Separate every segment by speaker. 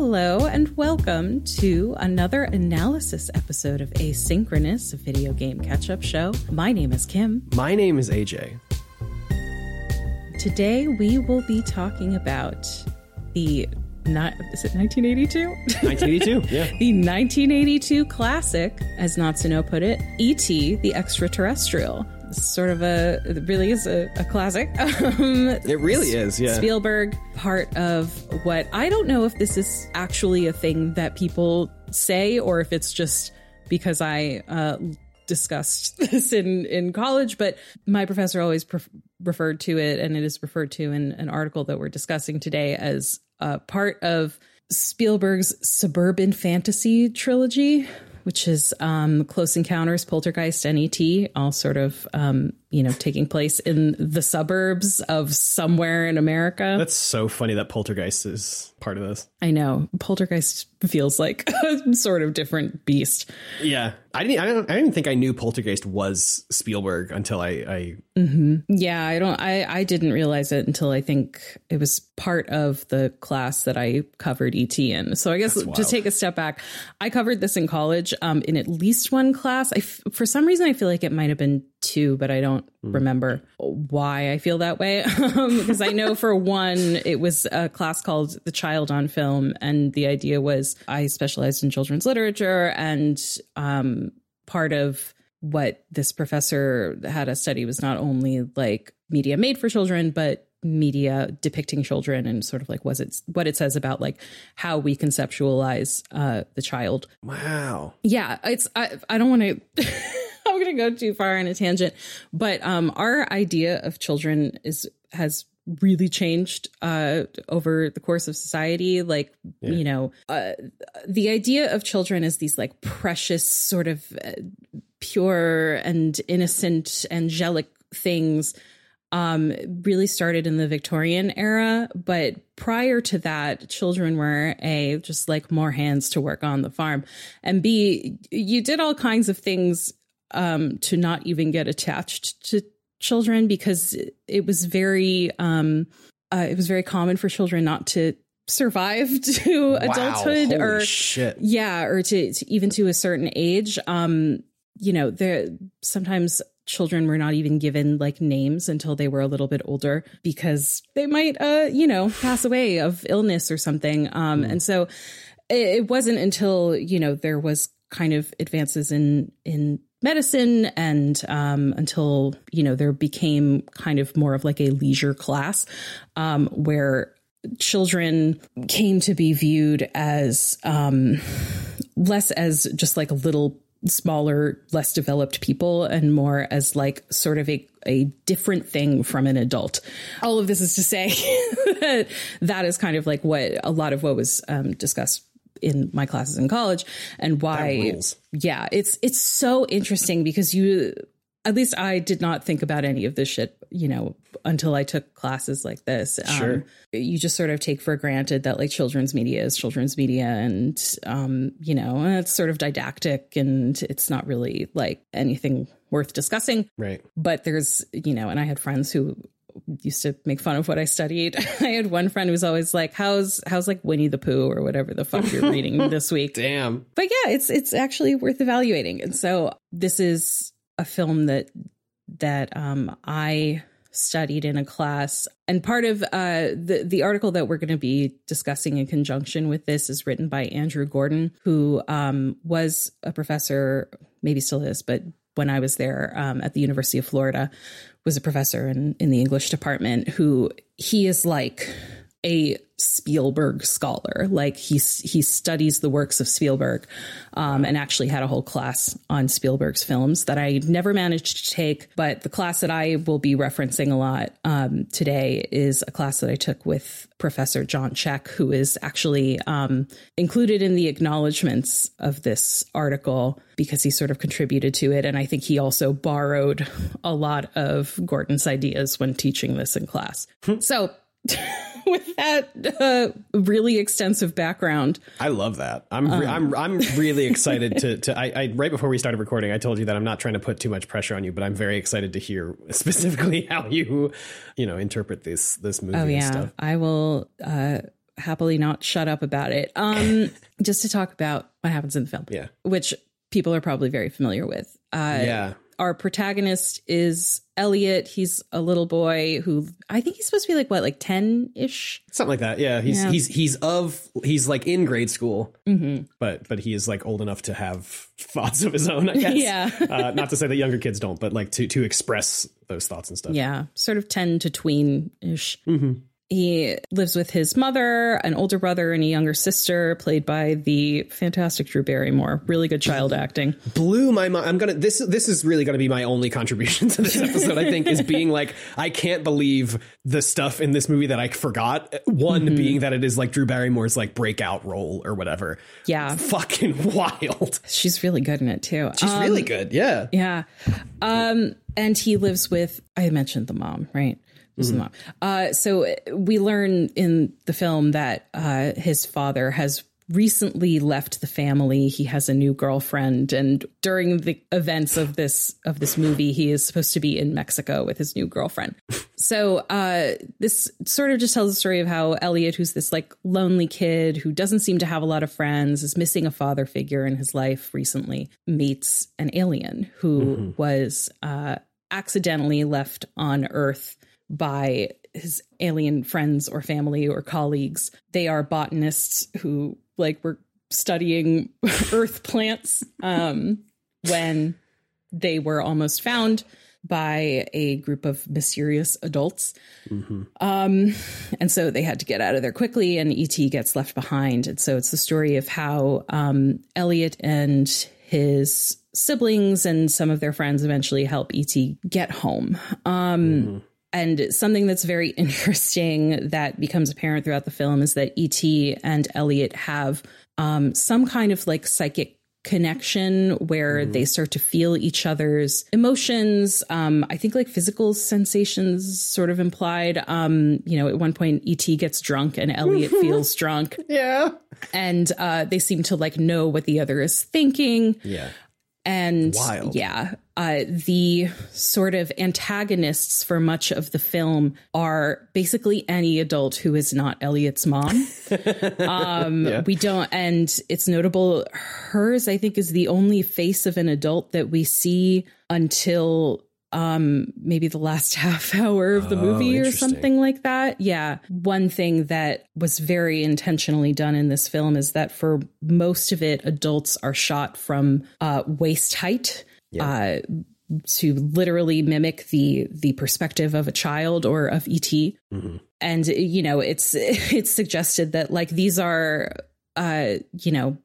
Speaker 1: Hello, and welcome to another analysis episode of Asynchronous, a video game catch up show. My name is Kim.
Speaker 2: My name is AJ.
Speaker 1: Today we will be talking about the not is it 1982
Speaker 2: 1982 yeah
Speaker 1: the 1982 classic as natsuno put it et the extraterrestrial sort of a it really is a, a classic. Um,
Speaker 2: it really is yeah.
Speaker 1: Spielberg part of what i don't know if this is actually a thing that people say or if it's just because i uh, discussed this in in college but my professor always pre- referred to it and it is referred to in an article that we're discussing today as uh, part of Spielberg's suburban fantasy trilogy, which is um, Close Encounters, Poltergeist, NET, all sort of um, you know taking place in the suburbs of somewhere in America.
Speaker 2: That's so funny that Poltergeist is part of this.
Speaker 1: I know Poltergeist feels like a sort of different beast.
Speaker 2: Yeah, I didn't. I don't. I didn't think I knew Poltergeist was Spielberg until I. I...
Speaker 1: Mm-hmm. Yeah, I don't. I I didn't realize it until I think it was part of the class that I covered ET in. So I guess to take a step back, I covered this in college um, in at least one class. I f- for some reason I feel like it might have been two, but I don't mm. remember why I feel that way. because I know for one, it was a class called The Child on Film. And the idea was I specialized in children's literature. And um, part of what this professor had us study was not only like media made for children, but media depicting children and sort of like was it what it says about like how we conceptualize uh the child
Speaker 2: wow
Speaker 1: yeah it's i, I don't want to I'm going to go too far on a tangent, but um, our idea of children is has really changed uh, over the course of society. Like, yeah. you know, uh, the idea of children as these like precious, sort of uh, pure and innocent, angelic things um, really started in the Victorian era. But prior to that, children were A, just like more hands to work on the farm, and B, you did all kinds of things um, to not even get attached to children because it was very um, uh, it was very common for children not to survive to wow, adulthood or
Speaker 2: shit.
Speaker 1: yeah or to, to, even to a certain age um you know there sometimes children were not even given like names until they were a little bit older because they might uh you know pass away of illness or something um mm. and so it, it wasn't until you know there was kind of advances in in medicine and um, until you know there became kind of more of like a leisure class um, where children came to be viewed as um, less as just like a little smaller less developed people and more as like sort of a, a different thing from an adult. All of this is to say that that is kind of like what a lot of what was um, discussed in my classes in college and why yeah it's it's so interesting because you at least I did not think about any of this shit, you know, until I took classes like this.
Speaker 2: Sure. Um,
Speaker 1: you just sort of take for granted that like children's media is children's media and, um, you know, it's sort of didactic and it's not really like anything worth discussing.
Speaker 2: Right.
Speaker 1: But there's, you know, and I had friends who used to make fun of what I studied. I had one friend who was always like, "How's how's like Winnie the Pooh or whatever the fuck you're reading this week?"
Speaker 2: Damn.
Speaker 1: But yeah, it's it's actually worth evaluating. And so this is a film that that um, I studied in a class and part of uh, the the article that we're going to be discussing in conjunction with this is written by Andrew Gordon who um, was a professor maybe still is but when I was there um, at the University of Florida was a professor in, in the English department who he is like a Spielberg scholar. Like he's he studies the works of Spielberg, um, and actually had a whole class on Spielberg's films that I never managed to take. But the class that I will be referencing a lot um, today is a class that I took with Professor John Cech, who is actually um, included in the acknowledgments of this article because he sort of contributed to it, and I think he also borrowed a lot of Gordon's ideas when teaching this in class. Hmm. so. with that uh, really extensive background.
Speaker 2: I love that. I'm um, I'm I'm really excited to to I, I, right before we started recording, I told you that I'm not trying to put too much pressure on you, but I'm very excited to hear specifically how you you know interpret this this movie. Oh yeah,
Speaker 1: I will. Uh, happily not shut up about it. Um, just to talk about what happens in the film,
Speaker 2: Yeah.
Speaker 1: which people are probably very familiar with. Uh,
Speaker 2: yeah.
Speaker 1: Our protagonist is Elliot. He's a little boy who I think he's supposed to be like what, like ten ish.
Speaker 2: Something like that. Yeah. He's
Speaker 1: Yeah.
Speaker 2: he's he's of he's like in grade school,
Speaker 1: Mm-hmm.
Speaker 2: but but he is like old enough to have thoughts of his own, I guess.
Speaker 1: Yeah.
Speaker 2: uh, not to say that younger kids don't, but like to to express those thoughts and stuff.
Speaker 1: Yeah, sort of ten to tween ish.
Speaker 2: Mm-hmm.
Speaker 1: He lives with his mother, an older brother, and a younger sister, played by the fantastic Drew Barrymore. Really good child acting.
Speaker 2: blew my mind. I'm gonna this this is really gonna be my only contribution to this episode. I think is being like I can't believe the stuff in this movie that I forgot. One
Speaker 1: Mm-hmm.
Speaker 2: being that it is like Drew Barrymore's like breakout role or whatever.
Speaker 1: Yeah,
Speaker 2: Fucking wild.
Speaker 1: she's really good in it too.
Speaker 2: She's
Speaker 1: Um,
Speaker 2: really good. Yeah.
Speaker 1: Yeah. Um, and he lives with, I mentioned the mom, right? Is the mom. Uh, so we learn in the film that uh, his father has recently left the family. He has a new girlfriend, and during the events of this of this movie, he is supposed to be in Mexico with his new girlfriend. So uh, this sort of just tells the story of how Elliot, who's this like lonely kid who doesn't seem to have a lot of friends, is missing a father figure in his life. Recently, meets an alien who was uh, accidentally left on Earth by his alien friends or family or colleagues. They are botanists who like were studying earth plants um, when they were almost found by a group of mysterious adults. Um, and so they had to get out of there quickly, and ET gets left behind. And so it's the story of how um, Elliot and his siblings and some of their friends eventually help ET get home. Um, And something that's very interesting that becomes apparent throughout the film is that ET and Elliot have um, some kind of like psychic connection where they start to feel each other's emotions. Um, I think like physical sensations sort of implied. Um, you know, at one point, ET gets drunk and Elliot feels drunk,
Speaker 2: Yeah.
Speaker 1: and uh, they seem to like know what the other is thinking.
Speaker 2: Yeah.
Speaker 1: And
Speaker 2: Wild.
Speaker 1: yeah, uh, the sort of antagonists for much of the film are basically any adult who is not Elliot's mom. um, We don't, and it's notable. Hers, I think, is the only face of an adult that we see until um maybe the last half hour of the
Speaker 2: Oh,
Speaker 1: movie or something like that yeah one thing that was very intentionally done in this film is that for most of it adults are shot from uh waist height uh to literally mimic the the perspective of a child or of ET and you know it's it's suggested that like these are uh you know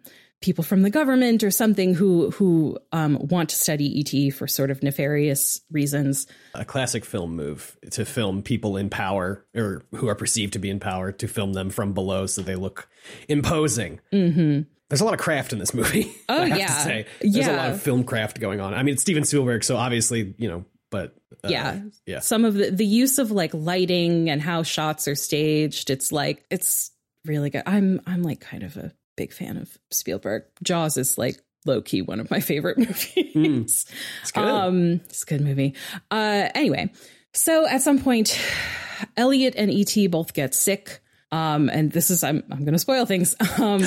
Speaker 1: people from the government or something who who um, want to study ET for sort of nefarious reasons.
Speaker 2: A classic film move to film people in power or who are perceived to be in power to film them from below so they look imposing. Mm-hmm. There's a lot of craft in this movie.
Speaker 1: Oh,
Speaker 2: I have
Speaker 1: yeah.
Speaker 2: to say. There's a lot of film craft going on. I mean, it's Steven Spielberg, so obviously, you know, but uh,
Speaker 1: yeah.
Speaker 2: yeah.
Speaker 1: Some of the, the use of like lighting and how shots are staged, it's like it's really good. I'm I'm like kind of a big fan of Spielberg. Jaws is like low key one of my favorite movies.
Speaker 2: It's good.
Speaker 1: Um, it's a good movie. Uh, anyway, so at some point, Elliot and ET both get sick. Um, and this is I'm I'm going to spoil things. Um,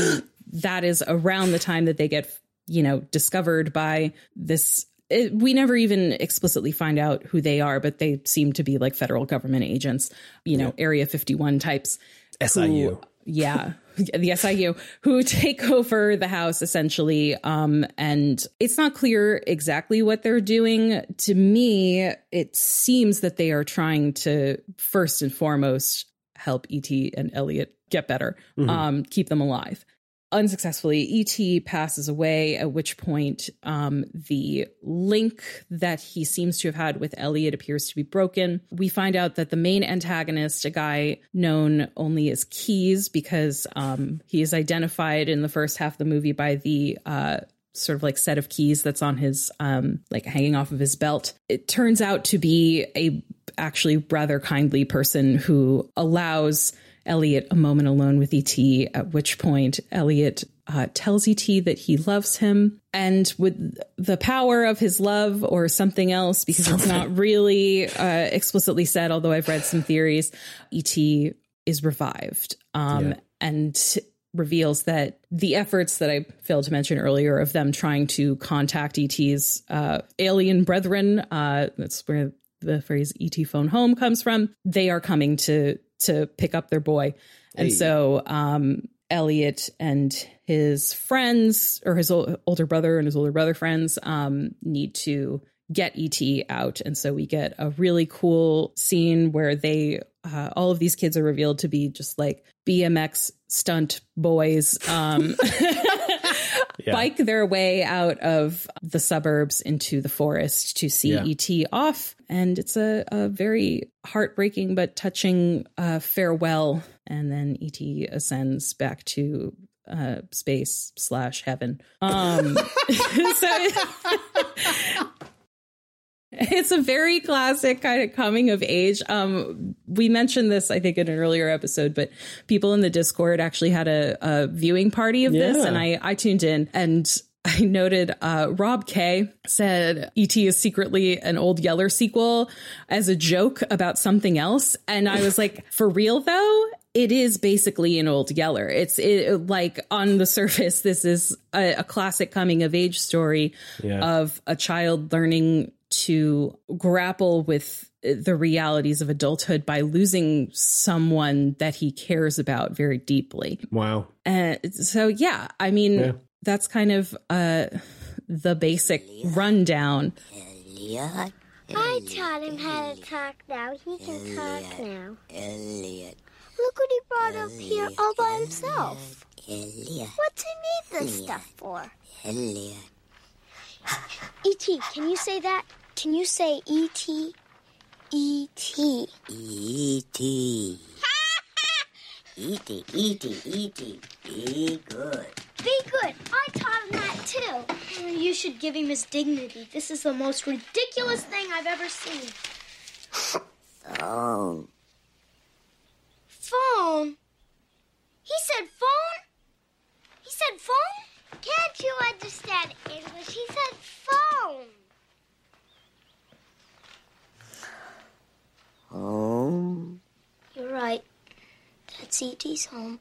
Speaker 1: that is around the time that they get you know discovered by this. It, we never even explicitly find out who they are, but they seem to be like federal government agents, you know, Area 51 types.
Speaker 2: SIU.
Speaker 1: who- yeah, the SIU who take over the house essentially. Um, and it's not clear exactly what they're doing. To me, it seems that they are trying to first and foremost help ET and Elliot get better, um, keep them alive. Unsuccessfully, ET passes away, at which point um, the link that he seems to have had with Elliot appears to be broken. We find out that the main antagonist, a guy known only as Keys, because um, he is identified in the first half of the movie by the uh, sort of like set of keys that's on his um like hanging off of his belt it turns out to be a actually rather kindly person who allows Elliot a moment alone with ET, at which point Elliot uh, tells ET that he loves him. And with the power of his love or something else, because it's not really uh, explicitly said, although I've read some theories, ET is revived. Um,
Speaker 2: Yeah.
Speaker 1: and reveals that the efforts that I failed to mention earlier of them trying to contact ET's uh, alien brethren, uh, that's where the phrase ET phone home comes from, they are coming to to pick up their boy. And
Speaker 2: Hey.
Speaker 1: so um, Elliot and his friends, or his ol- older brother and his older brother friends, um, need to get ET out. And so we get a really cool scene where they, uh, all of these kids are revealed to be just like BMX stunt boys. Um,
Speaker 2: Yeah.
Speaker 1: Bike their way out of the suburbs into the forest to see
Speaker 2: Yeah.
Speaker 1: ET off. And it's a, a very heartbreaking but touching uh, farewell. And then ET ascends back to uh, space slash heaven. Um, so it's a very classic kind of coming of age. Um, we mentioned this, I think, in an earlier episode, but people in the Discord actually had a, a viewing party of this, and I, I tuned in and. I noted uh, Rob K said ET is secretly an old Yeller sequel as a joke about something else, and I was like, for real though, it is basically an old Yeller. It's it, like on the surface, this is a, a classic coming of age story
Speaker 2: Yeah.
Speaker 1: of a child learning to grapple with the realities of adulthood by losing someone that he cares about very deeply.
Speaker 2: wow.
Speaker 1: And so, yeah, I mean,
Speaker 2: Yeah.
Speaker 1: that's kind of uh, the basic rundown.
Speaker 3: Elliot,
Speaker 4: I taught him how to talk now. He can talk now.
Speaker 3: Elliot,
Speaker 4: Look what he brought up here all by himself.
Speaker 3: Elliot,
Speaker 4: What's he need this stuff for?
Speaker 3: Elliot.
Speaker 4: E.T., can you say that? Can you say E E.T.? E.T.
Speaker 3: E.T. E.T. E.T. E.T. Be good.
Speaker 4: Be good. I taught him that too. Oh, you should give him his dignity. This is the most ridiculous thing I've ever seen.
Speaker 3: Phone.
Speaker 4: Phone? He said phone? He said phone? Can't you understand English? He said phone.
Speaker 3: Home.
Speaker 4: You're right. E.T.'s home.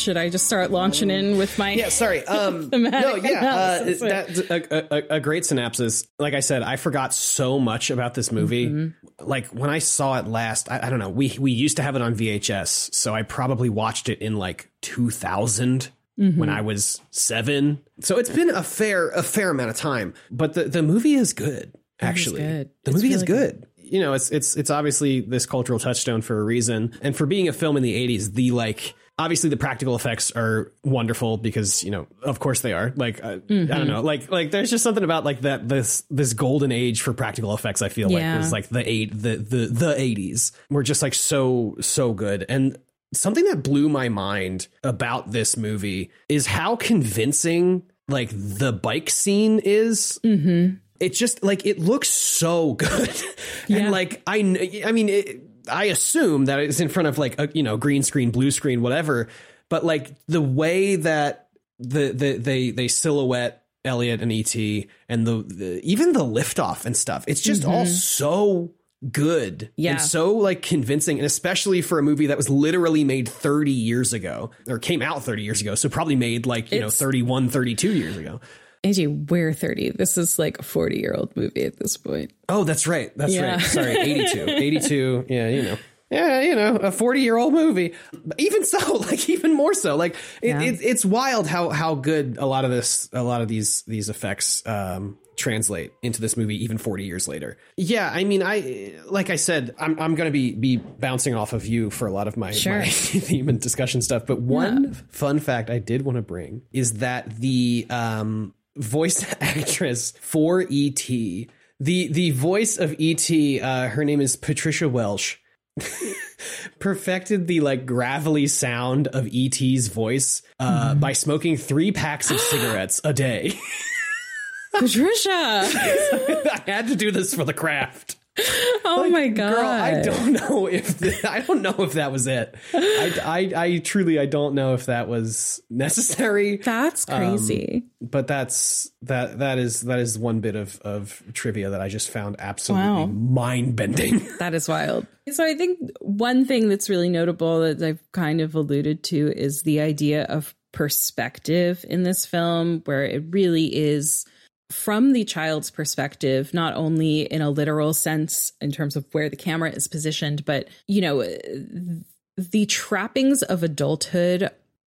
Speaker 1: Should I just start launching in with my
Speaker 2: Yeah, sorry. Um, no, yeah, uh, that's a, a, a great synopsis. Like I said, I forgot so much about this movie.
Speaker 1: Mm-hmm.
Speaker 2: Like when I saw it last, I, I don't know. We we used to have it on VHS, so I probably watched it in like 2000
Speaker 1: Mm-hmm.
Speaker 2: when I was seven. So it's been a fair a fair amount of time. But the the movie is good. Actually,
Speaker 1: good.
Speaker 2: the
Speaker 1: It's
Speaker 2: movie is
Speaker 1: really
Speaker 2: good. You know, it's it's it's obviously this cultural touchstone for a reason, and for being a film in the '80s, the like obviously the practical effects are wonderful because you know of course they are. Like uh, i don't know. Like like there's just something about like that this this golden age for practical effects i feel
Speaker 1: Yeah.
Speaker 2: like was like the eight the the the 80s were just like so so good. And something that blew my mind about this movie is how convincing like the bike scene is.
Speaker 1: Mm-hmm.
Speaker 2: it just like it looks so good. And like i i mean it, i assume that it's in front of like a you know green screen blue screen whatever. But like the way that the the they they silhouette elliot and et and the, the even the liftoff and stuff it's just all mm-hmm. so good
Speaker 1: Yeah.
Speaker 2: and so like convincing and especially for a movie that was literally made 30 years ago or came out 30 years ago so probably made like you know
Speaker 1: It's-
Speaker 2: 31 32 years ago
Speaker 1: AJ, we're 30. This is like a 40 year old movie at this point.
Speaker 2: Oh, that's right. That's
Speaker 1: Yeah.
Speaker 2: right. Sorry, 82. 82. Yeah, you know. Yeah, you know, a 40 year old movie. Even so, like even more so, like it,
Speaker 1: Yeah.
Speaker 2: it, it's wild how how good a lot of this, a lot of these these effects um, translate into this movie even 40 years later. Yeah, I mean, I like I said, I'm I'm gonna be be bouncing off of you for a lot of my,
Speaker 1: Sure.
Speaker 2: my theme and discussion stuff. But one fun fact I did want to bring is that the um, voice actress for ET, the the voice of ET, uh, her name is Patricia Welsh. perfected the like gravelly sound of ET's voice uh, by smoking three packs of cigarettes a day.
Speaker 1: Patricia.
Speaker 2: I had to do this for the craft.
Speaker 1: Oh my god.
Speaker 2: Girl, I don't know if the, I don't know if that was it. I, I, I truly I don't know if that was necessary.
Speaker 1: That's um, crazy.
Speaker 2: but that's that that is that is one bit of of trivia that I just found absolutely
Speaker 1: Wow.
Speaker 2: mind bending.
Speaker 1: That is wild. So I think one thing that's really notable that I've kind of alluded to is the idea of perspective in this film, where it really is from the child's perspective, not only in a literal sense in terms of where the camera is positioned, but, you know, the trappings of adulthood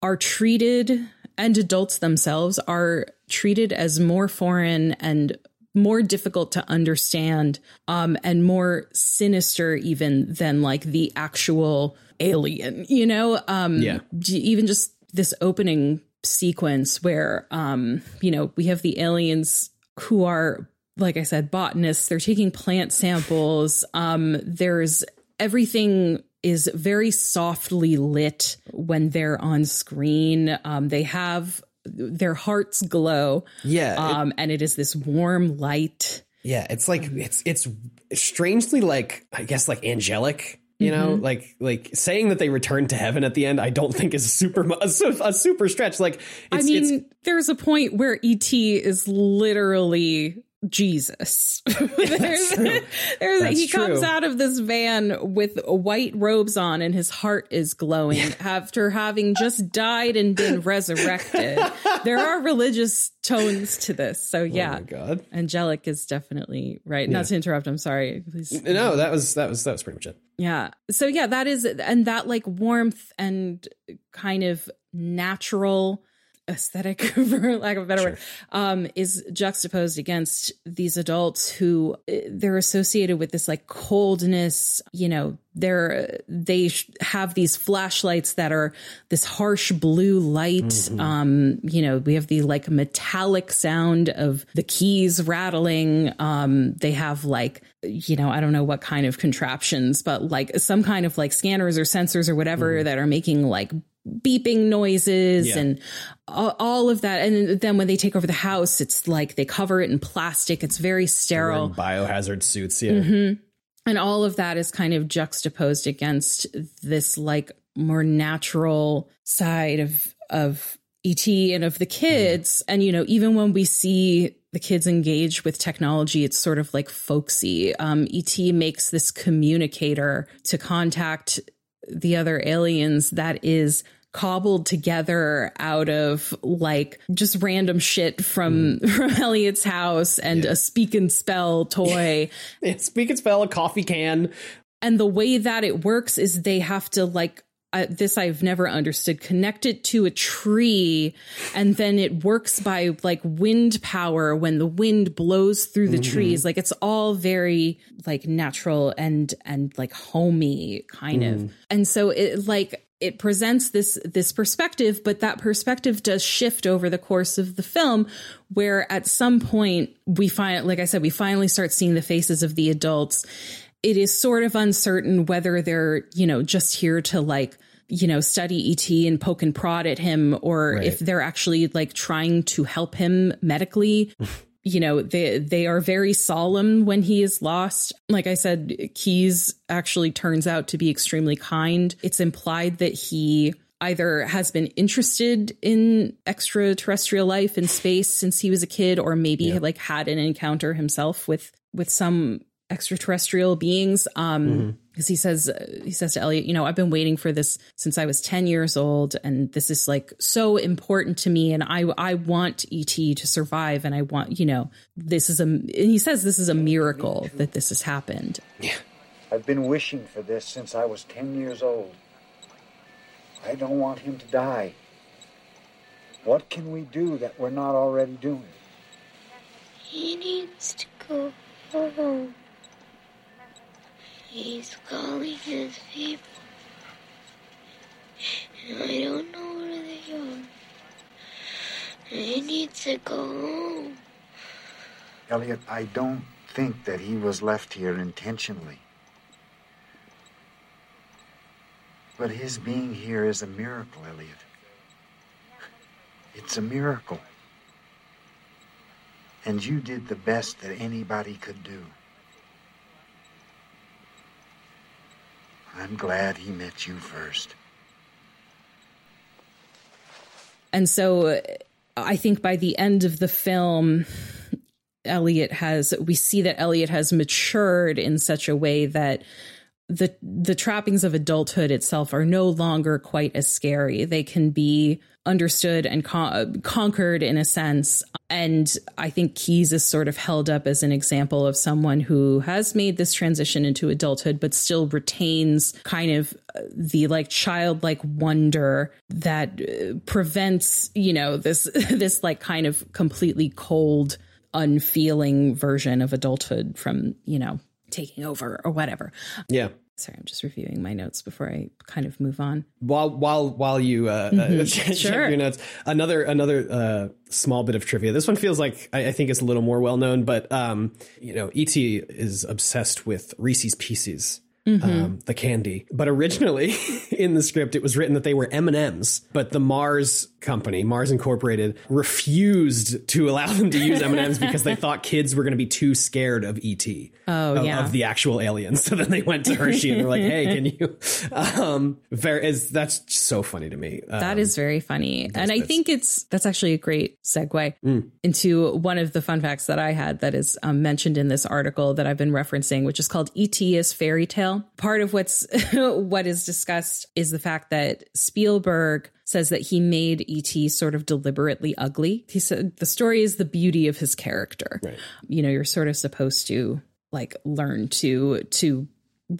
Speaker 1: are treated and adults themselves are treated as more foreign and more difficult to understand um and more sinister even than like the actual alien you know um
Speaker 2: Yeah.
Speaker 1: even just this opening sequence where um you know we have the aliens who are like i said botanists. They're taking plant samples. Um there's everything is very softly lit when they're on screen. Um they have their hearts glow.
Speaker 2: Yeah, it-
Speaker 1: um and it is this warm light.
Speaker 2: Yeah, it's like it's it's strangely like I guess like angelic. You know,
Speaker 1: Mm-hmm.
Speaker 2: like like saying that they returned to heaven at the end. I don't think is a super a, a super stretch. Like, it's,
Speaker 1: I mean, there's a point where ET is literally Jesus. there's,
Speaker 2: true.
Speaker 1: there's- he comes out of this van with white robes on and his heart is glowing after having just died and been resurrected. there are religious tones to this. So
Speaker 2: oh
Speaker 1: yeah.
Speaker 2: my god,
Speaker 1: Angelic is definitely right. Not to interrupt. I'm sorry. Please.
Speaker 2: no, that was that was that was pretty much it.
Speaker 1: Yeah. So yeah, that is and that like warmth and kind of natural aesthetic for lack of a better word um is juxtaposed against these adults who eh, they're associated with this like coldness you know they're they sh- have these flashlights that are this harsh blue light um you know we have the like metallic sound of the keys rattling um they have like you know i don't know what kind of contraptions but like some kind of like scanners or sensors or whatever that are making like beeping noises
Speaker 2: Yeah.
Speaker 1: and all, of that and then when they take over the house it's like they cover it in plastic it's very sterile
Speaker 2: biohazard suits. Yeah,
Speaker 1: Mm-hmm. and all of that is kind of juxtaposed against this like more natural side of of ET and of the kids and you know even when we see the kids engage with technology it's sort of like folksy um ET makes this communicator to contact the other aliens that is cobbled together out of like just random shit from mm. from Elliot's house and a speak and spell toy.
Speaker 2: Yeah. Speak and spell a coffee can.
Speaker 1: and the way that it works is they have to like uh, this I've never understood connect it to a tree and then it works by like wind power when the wind blows through the mm-hmm. trees. Like it's all very like natural and and like homey kind of. Mm. And so it like it presents this this perspective but that perspective does shift over the course of the film where at some point we find like i said we finally start seeing the faces of the adults. It is sort of uncertain whether they're you know just here to like you know study et and poke and prod at him or if they're actually like trying to help him medically you know they they are very solemn when he is lost. Like i said keys actually turns out to be extremely kind. It's implied that he either has been interested in extraterrestrial life in space since he was a kid or maybe like had an encounter himself with with some extraterrestrial beings. Um because he says uh, he says to Elliot, you know, I've been waiting for this since I was 10 years old and this is like so important to me and I I want ET to survive and I want, you know, this is a and he says this is a miracle that this has happened. Yeah.
Speaker 5: I've been wishing for this since I was 10 years old. I don't want him to die. What can we do that we're not already doing?
Speaker 4: He needs to go home. He's calling his people. And I don't know where they are. He needs to go home.
Speaker 5: Elliot, I don't think that he was left here intentionally. But his being here is a miracle, Elliot. It's a miracle. And you did the best that anybody could do. I'm glad he met you first.
Speaker 1: And so uh, I think by the end of the film, Elliot has, we see that Elliot has matured in such a way that the the trappings of adulthood itself are no longer quite as scary. They can be understood and con- conquered in a sense. And I think Keys is sort of held up as an example of someone who has made this transition into adulthood, but still retains kind of the like childlike wonder that uh, prevents, you know, this this like kind of completely cold, unfeeling version of adulthood from, you know, taking over or whatever.
Speaker 2: Yeah.
Speaker 1: Sorry, I'm just reviewing my notes before I kind of move on.
Speaker 2: While while while you uh, mm-hmm. check sure. your notes, another another uh, small bit of trivia. This one feels like I, I think it's a little more well known, but um, you know, ET is obsessed with Reese's Pieces. Mm-hmm. Um, the candy. But originally in the script, it was written that they were M and M's. But the Mars company, Mars Incorporated, refused to allow them to use M and M's because they thought kids were going to be too scared of ET.
Speaker 1: Oh
Speaker 2: of,
Speaker 1: yeah,
Speaker 2: of the actual aliens. So then they went to Hershey and were like, "Hey, can you?" Um, very is that's so funny to me. Um,
Speaker 1: that is very funny, and I think it's that's actually a great segue mm. into one of the fun facts that I had that is um, mentioned in this article that I've been referencing, which is called ET is fairy tale. Part of what's what is discussed is the fact that Spielberg says that he made ET sort of deliberately ugly. He said the story is the beauty of his character.
Speaker 2: Right.
Speaker 1: You know, you're sort of supposed to like learn to to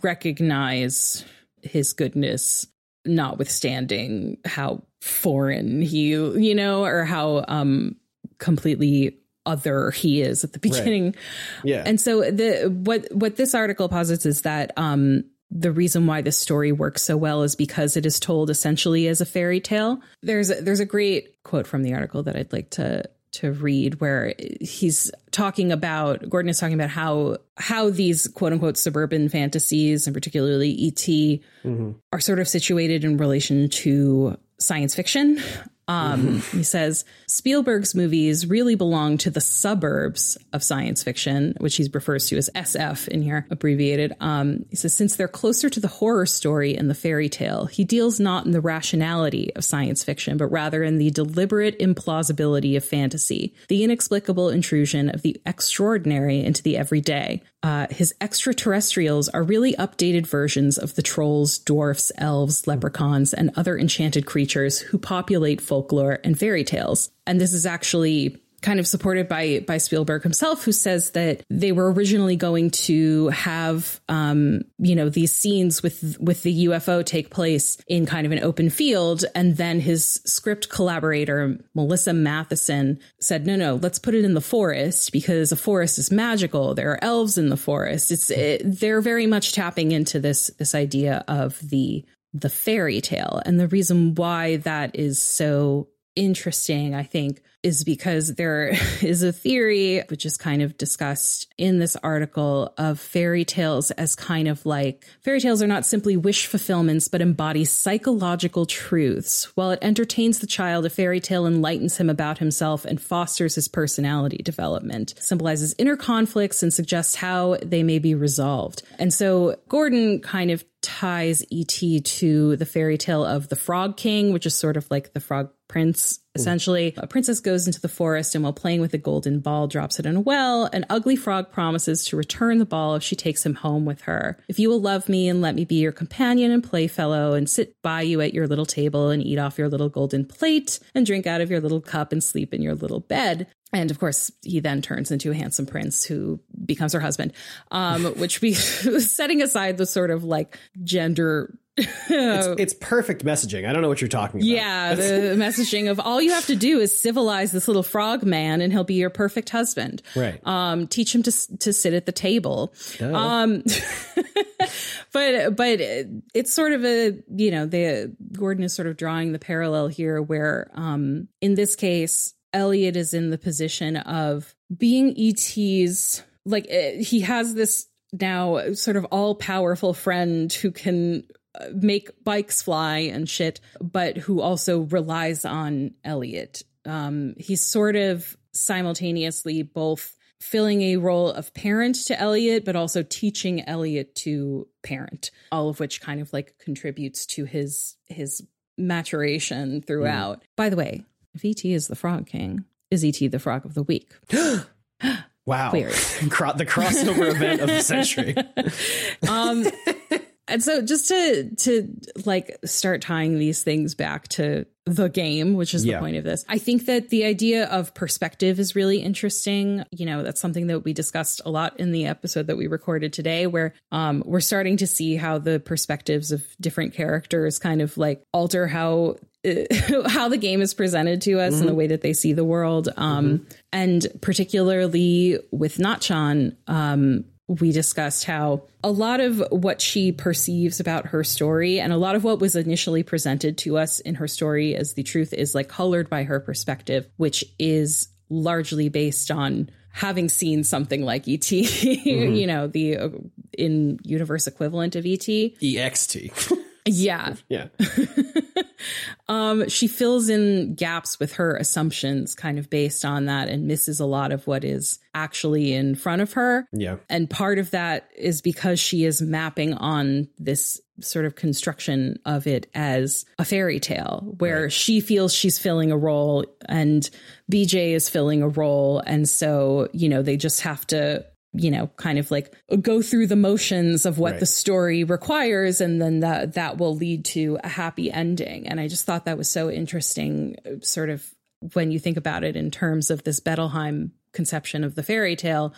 Speaker 1: recognize his goodness notwithstanding how foreign he you know or how um completely other he is at the beginning
Speaker 2: right. yeah
Speaker 1: and so the what what this article posits is that um the reason why this story works so well is because it is told essentially as a fairy tale. There's a, there's a great quote from the article that I'd like to to read where he's talking about Gordon is talking about how how these quote unquote suburban fantasies and particularly ET mm-hmm. are sort of situated in relation to science fiction um, he says Spielberg's movies really belong to the suburbs of science fiction, which he refers to as SF in here, abbreviated. Um, he says since they're closer to the horror story and the fairy tale, he deals not in the rationality of science fiction, but rather in the deliberate implausibility of fantasy, the inexplicable intrusion of the extraordinary into the everyday. Uh, his extraterrestrials are really updated versions of the trolls, dwarfs, elves, leprechauns, and other enchanted creatures who populate folklore and fairy tales. And this is actually kind of supported by by Spielberg himself, who says that they were originally going to have um, you know these scenes with with the UFO take place in kind of an open field, and then his script collaborator Melissa Mathison said, "No, no, let's put it in the forest because a forest is magical. There are elves in the forest. It's it, they're very much tapping into this this idea of the the fairy tale, and the reason why that is so interesting, I think, is because there is a theory, which is kind of discussed in this article, of fairy tales as kind of like fairy tales are not simply wish fulfillments, but embody psychological truths. While it entertains the child, a fairy tale enlightens him about himself and fosters his personality development, symbolizes inner conflicts, and suggests how they may be resolved. And so Gordon kind of ties ET to the fairy tale of the Frog King, which is sort of like the Frog Prince, essentially. A princess goes into the forest and while playing with a golden ball, drops it in a well. An ugly frog promises to return the ball if she takes him home with her. If you will love me and let me be your companion and playfellow and sit by you at your little table and eat off your little golden plate and drink out of your little cup and sleep in your little bed, and of course, he then turns into a handsome prince who becomes her husband, um, which we setting aside the sort of like gender
Speaker 2: it's, it's, perfect messaging. I don't know what you're talking about.
Speaker 1: Yeah, the messaging of all you have to do is civilize this little frog man, and he'll be your perfect husband.
Speaker 2: Right.
Speaker 1: Um, teach him to to sit at the table. Um, but but it's sort of a you know the Gordon is sort of drawing the parallel here, where um, in this case, Elliot is in the position of being ET's like eh, he has this now sort of all powerful friend who can uh, make bikes fly and shit, but who also relies on Elliot. Um, he's sort of simultaneously both filling a role of parent to Elliot, but also teaching Elliot to parent, all of which kind of like contributes to his his maturation throughout. By the way, if ET is the Frog King, is ET the Frog of the Week?
Speaker 2: Wow.
Speaker 1: Weird.
Speaker 2: The crossover event of the century.
Speaker 1: um and so just to to like start tying these things back to the game which is the point of this i think that the idea of perspective is really interesting you know that's something that we discussed a lot in the episode that we recorded today where um we're starting to see how the perspectives of different characters kind of like alter how how the game is presented to us and the way that they see the world um and particularly with Nachan um we discussed how a lot of what she perceives about her story and a lot of what was initially presented to us in her story as the truth is like colored by her perspective, which is largely based on having seen something like ET, you know, the uh, in universe equivalent of ET.
Speaker 2: EXT.
Speaker 1: Yeah.
Speaker 2: yeah.
Speaker 1: Um, she fills in gaps with her assumptions kind of based on that and misses a lot of what is actually in front of her.
Speaker 2: Yeah.
Speaker 1: And part of that is because she is mapping on this sort of construction of it as a fairy tale where she feels she's filling a role and BJ is filling a role. And so, you know, they just have to, you know, kind of like go through the motions of what
Speaker 2: Right.
Speaker 1: the story requires. And then that, that will lead to a happy ending. And I just thought that was so interesting, uh, sort of when you think about it in terms of this Bettelheim conception of the fairy tale,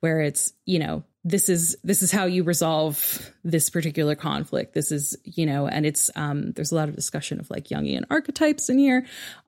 Speaker 1: where it's, you know, this is this is how you resolve this particular conflict. This is, you know, and it's um there's a lot of discussion of like Jungian archetypes in here,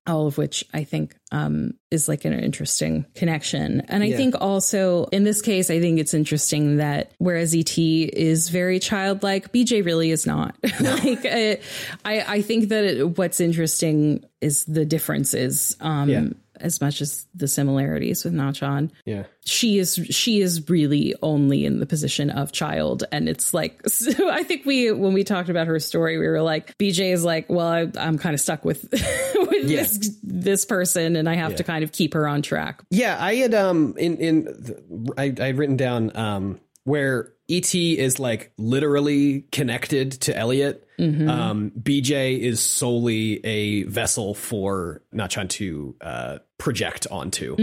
Speaker 1: all of which I think um is like an interesting connection. And I
Speaker 2: Yeah.
Speaker 1: think also in this case, I think it's interesting that whereas ET is very childlike, BJ really is not. like uh, I I think that it, what's interesting is the differences. Um
Speaker 2: Yeah.
Speaker 1: As much as the similarities with Nachan
Speaker 2: Yeah.
Speaker 1: she is she is really only in the position of child and it's like so i think we when we talked about her story we were like bj is like well I, i'm kind of stuck with with
Speaker 2: Yeah.
Speaker 1: this this person and i have to kind of keep her on track
Speaker 2: Yeah, I had um in in the- I I had written down um where ET is like literally connected to Elliot. Um, BJ is solely a vessel for Nachan to uh, project onto,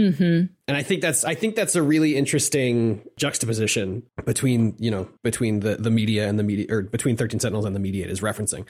Speaker 2: and I think that's I think that's a really interesting juxtaposition between you know between the the media and the media or between Thirteen Sentinels and the media it is referencing.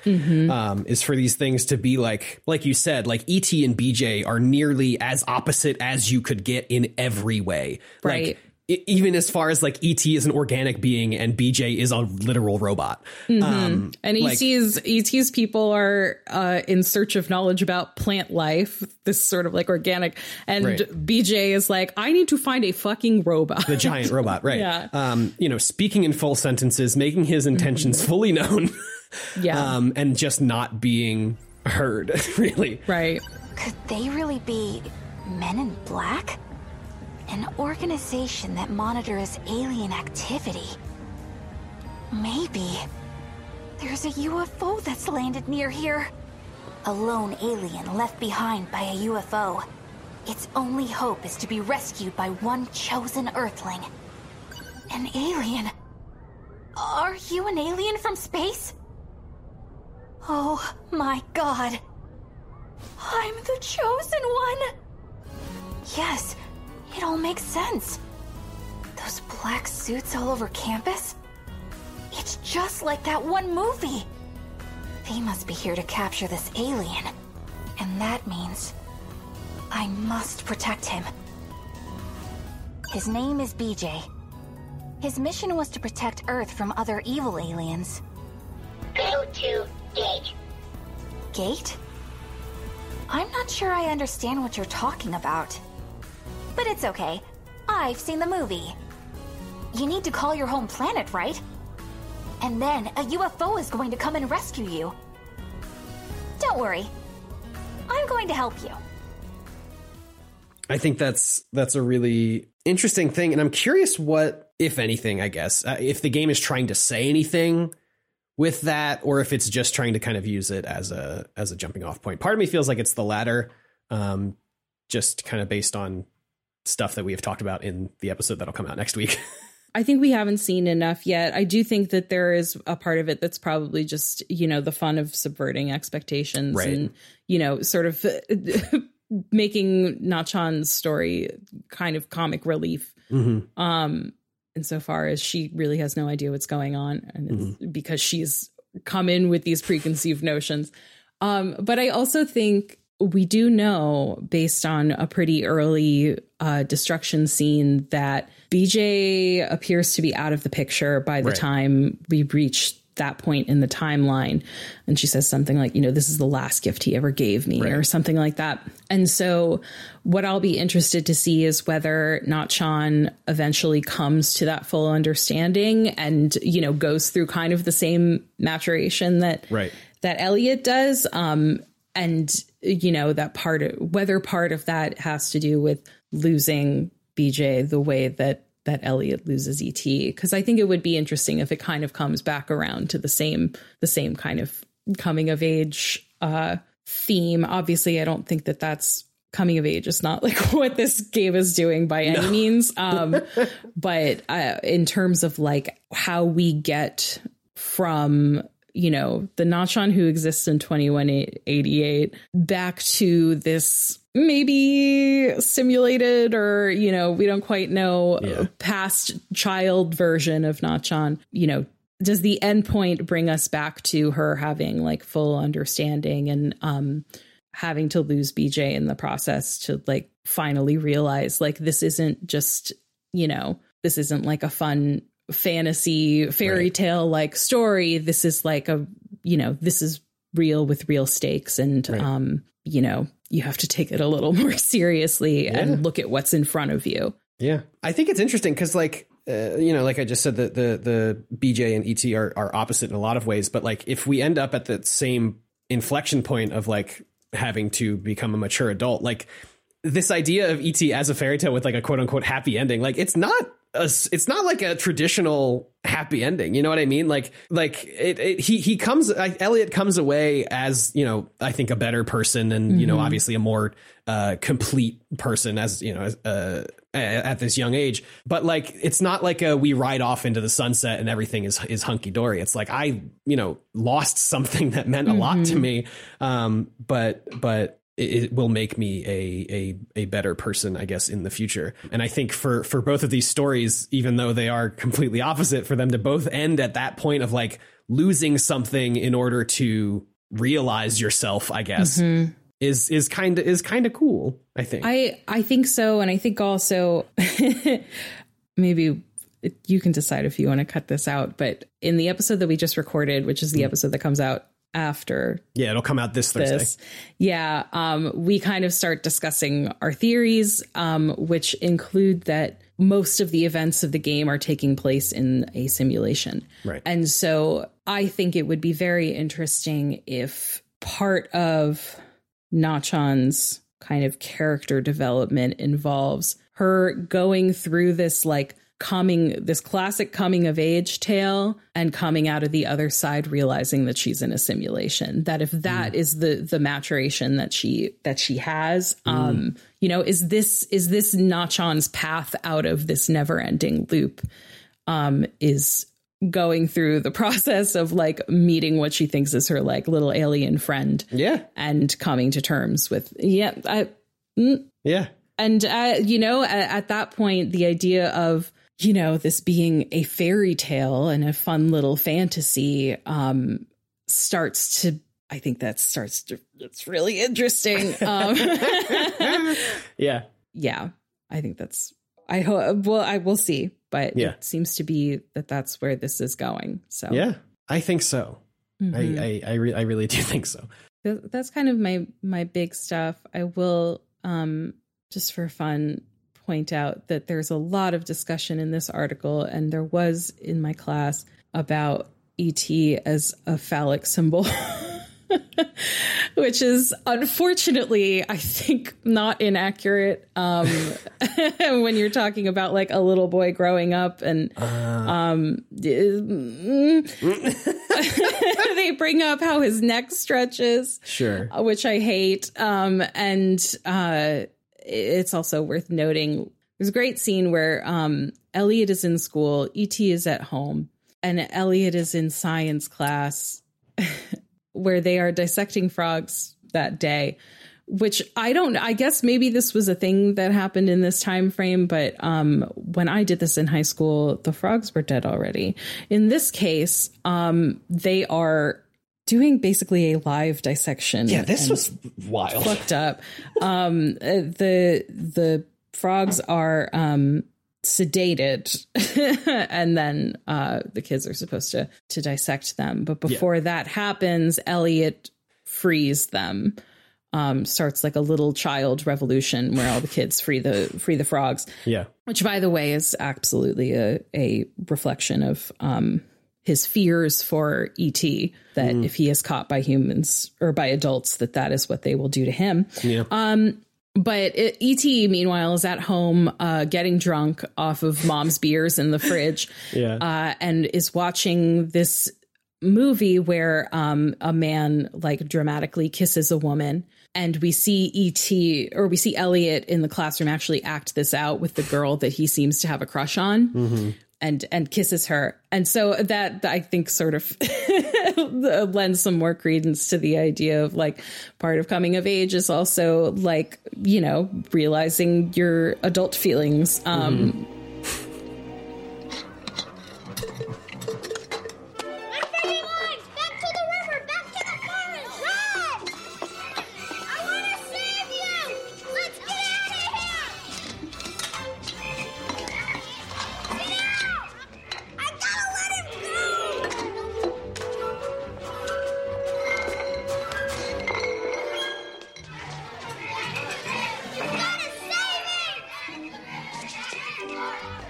Speaker 2: Um, is for these things to be like like you said like ET and BJ are nearly as opposite as you could get in every way,
Speaker 1: Right.
Speaker 2: Like, even as far as like ET is an organic being and BJ is a literal robot. Um,
Speaker 1: and
Speaker 2: like-
Speaker 1: et's et's people are uh in search of knowledge about plant life this sort of like organic and
Speaker 2: Right.
Speaker 1: bj is like i need to find a fucking robot
Speaker 2: the giant robot, right?
Speaker 1: Yeah.
Speaker 2: Um, you know, speaking in full sentences, making his intentions fully known,
Speaker 1: yeah
Speaker 2: um, and just not being heard. Really,
Speaker 1: right
Speaker 6: Could they really be Men in Black? An organization that monitors alien activity. Maybe. There's a UFO that's landed near here. A lone alien left behind by a UFO. Its only hope is to be rescued by one chosen Earthling. An alien? Are you an alien from space? Oh my god. I'm the chosen one! Yes, it all makes sense. Those black suits all over campus? It's just like that one movie. They must be here to capture this alien. And that means I must protect him. His name is BJ. His mission was to protect Earth from other evil aliens.
Speaker 4: Go to gate.
Speaker 6: Gate? I'm not sure I understand what you're talking about. But it's okay. I've seen the movie. You need to call your home planet, right? And then a UFO is going to come and rescue you. Don't worry. I'm going to help you.
Speaker 2: I think that's that's a really interesting thing, and I'm curious what, if anything, I guess, uh, if the game is trying to say anything with that or if it's just trying to kind of use it as a as a jumping off point. Part of me feels like it's the latter, um, just kind of based on stuff that we have talked about in the episode that'll come out next week.
Speaker 1: I think we haven't seen enough yet. I do think that there is a part of it that's probably just, you know, the fun of subverting expectations
Speaker 2: Right.
Speaker 1: and, you know, sort of making Nachan's story kind of comic relief.
Speaker 2: Mm-hmm.
Speaker 1: Um, insofar as she really has no idea what's going on, and it's
Speaker 2: Mm-hmm.
Speaker 1: because she's come in with these preconceived notions. Um, but I also think we do know, based on a pretty early uh, destruction scene, that BJ appears to be out of the picture by the
Speaker 2: Right.
Speaker 1: time we reach that point in the timeline. And she says something like, you know, this is the last gift he ever gave me, or something like that. And so, what I'll be interested to see is whether Nachan eventually comes to that full understanding and, you know, goes through kind of the same maturation that
Speaker 2: Right.
Speaker 1: that Elliot does. Um, and you know that part of whether part of that has to do with losing BJ the way that that Elliot loses ET because I think it would be interesting if it kind of comes back around to the same the same kind of coming of age uh theme. Obviously, I don't think that that's coming of age is not like what this game is doing by any means. Um but uh, in terms of like how we get from you know the Nachon who exists in 2188 back to this maybe simulated or you know we don't quite know
Speaker 2: Yeah.
Speaker 1: past child version of Nachon you know does the end point bring us back to her having like full understanding and um having to lose BJ in the process to like finally realize like this isn't just you know this isn't like a fun fantasy fairy
Speaker 2: Right.
Speaker 1: tale like story this is like a you know this is real with real stakes and
Speaker 2: Right.
Speaker 1: um you know you have to take it a little more seriously and look at what's in front of you
Speaker 2: Yeah, I think it's interesting because, like, uh, you know, like I just said, the the the BJ and ET are are opposite in a lot of ways. But like, if we end up at the same inflection point of like having to become a mature adult, like this idea of ET as a fairy tale with like a quote unquote happy ending, like it's not. A, it's not like a traditional happy ending. You know what I mean? Like, like it, it he he comes. Like, Elliot comes away as you know, I think a better person, and you know, obviously a more uh, complete person as you know, as, uh, at this young age. But like, it's not like a we ride off into the sunset and everything is is hunky dory. It's like I you know lost something that meant a lot to me. Um, but but it, will make me a, a a better person, I guess, in the future. And I think for for both of these stories, even though they are completely opposite, for them to both end at that point of like losing something in order to realize yourself, I guess, mm-hmm. is is kind of is kind of cool. I think.
Speaker 1: I I think so, and I think also maybe you can decide if you want to cut this out. But in the episode that we just recorded, which is the mm. episode that comes out after
Speaker 2: yeah, it'll come out this Thursday.
Speaker 1: this, yeah, um, we kind of start discussing our theories, um, which include that most of the events of the game are taking place in a simulation.
Speaker 2: Right.
Speaker 1: And so I think it would be very interesting if part of Nachon's kind of character development involves her going through this like coming this classic coming of age tale and coming out of the other side realizing that she's in a simulation that if that is the the maturation that she that she has um you know is this is this Nachon's path out of this never ending loop um is going through the process of like meeting what she thinks is her like little alien friend
Speaker 2: Yeah,
Speaker 1: and coming to terms with yeah I,
Speaker 2: yeah,
Speaker 1: and uh, you know at, at that point the idea of you know this being a fairy tale and a fun little fantasy um starts to i think that starts to it's really interesting um
Speaker 2: yeah.
Speaker 1: yeah i think that's i hope well i will see but
Speaker 2: Yeah.
Speaker 1: it seems to be that that's where this is going so
Speaker 2: Yeah, I think so.
Speaker 1: Mhm.
Speaker 2: I I I, re- I really do think so.
Speaker 1: That's kind of my my big stuff i will um just for fun point out that there's a lot of discussion in this article and there was in my class about et as a phallic symbol which is unfortunately, I think, not inaccurate um, when you're talking about like a little boy growing up and um, they bring up how his neck stretches,
Speaker 2: Sure.
Speaker 1: uh, which I hate. Um, and uh, it's also worth noting there's a great scene where um, Elliot is in school, E.T. is at home, and Elliot is in science class where they are dissecting frogs that day which i don't i guess maybe this was a thing that happened in this time frame but um when i did this in high school the frogs were dead already in this case um they are doing basically a live dissection
Speaker 2: Yeah, this was wild.
Speaker 1: fucked up. Um, uh, the the frogs are um, sedated, and then uh, the kids are supposed to to dissect them. But before that happens, Elliot frees them. Um, starts like a little child revolution where all the kids free the free the frogs
Speaker 2: Yeah.
Speaker 1: which by the way is absolutely a, a reflection of um, his fears for et that if he is caught by humans or by adults that that is what they will do to him.
Speaker 2: Yeah.
Speaker 1: um, but it, et meanwhile is at home uh, getting drunk off of mom's beers in the fridge
Speaker 2: Yeah.
Speaker 1: uh, and is watching this movie where um, a man like dramatically kisses a woman. And we see et or we see elliot in the classroom actually act this out with the girl that he seems to have a crush on and and kisses her. And so that i think sort of lends some more credence to the idea of like part of coming of age is also like you know realizing your adult feelings um
Speaker 4: My Let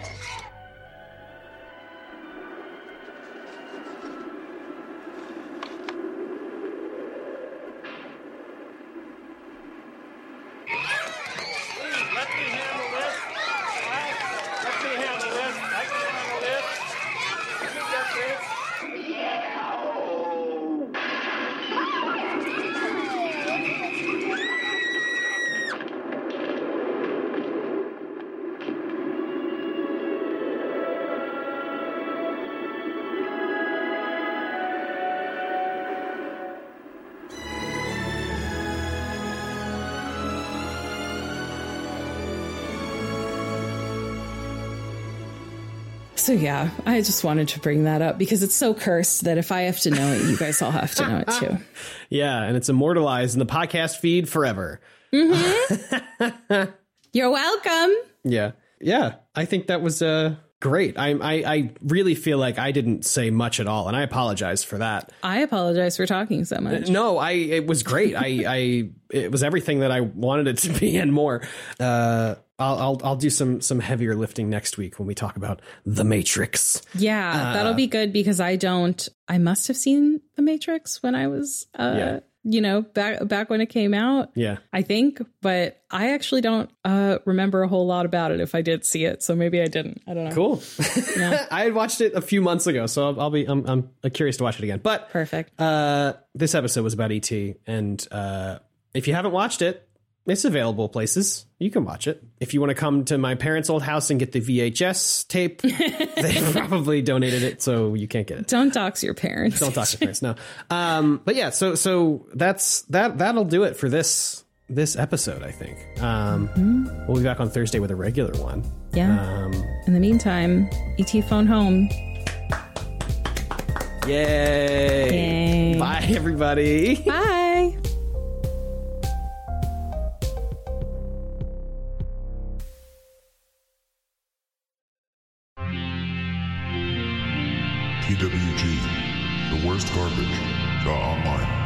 Speaker 1: So yeah, I just wanted to bring that up because it's so cursed that if I have to know it, you guys all have to know it too.
Speaker 2: Yeah, and it's immortalized in the podcast feed forever.
Speaker 1: You're welcome.
Speaker 2: Yeah. Yeah. I think that was uh great. I I I really feel like I didn't say much at all and I apologize for that.
Speaker 1: I apologize for talking so much.
Speaker 2: No, I it was great. I I it was everything that I wanted it to be and more. Uh I'll I'll I'll do some some heavier lifting next week when we talk about The Matrix.
Speaker 1: Yeah, that'll be good because I don't. I must have seen The Matrix when I was, uh,
Speaker 2: Yeah.
Speaker 1: You know, back back when it came out.
Speaker 2: Yeah.
Speaker 1: I think, but I actually don't uh, remember a whole lot about it. If I did see it, so maybe I didn't. I don't know.
Speaker 2: Cool. I had watched it a few months ago, so I'll, I'll be I'm, I'm curious to watch it again. But
Speaker 1: Perfect.
Speaker 2: Uh, this episode was about ET, and uh, if you haven't watched it, it's available places. You can watch it. If you want to come to my parents' old house and get the VHS tape, they probably donated it, so you can't get it.
Speaker 1: don't dox your parents.
Speaker 2: Don't talk to parents, no. Um, but yeah, so so that's that. That'll do it for this this episode. I think. Um, We'll be back on Thursday with a regular one.
Speaker 1: Yeah.
Speaker 2: Um,
Speaker 1: In the meantime, ET phone home.
Speaker 2: yay!
Speaker 1: Yay.
Speaker 2: Bye, everybody.
Speaker 1: Bye.
Speaker 7: TWG, the worst garbage, online.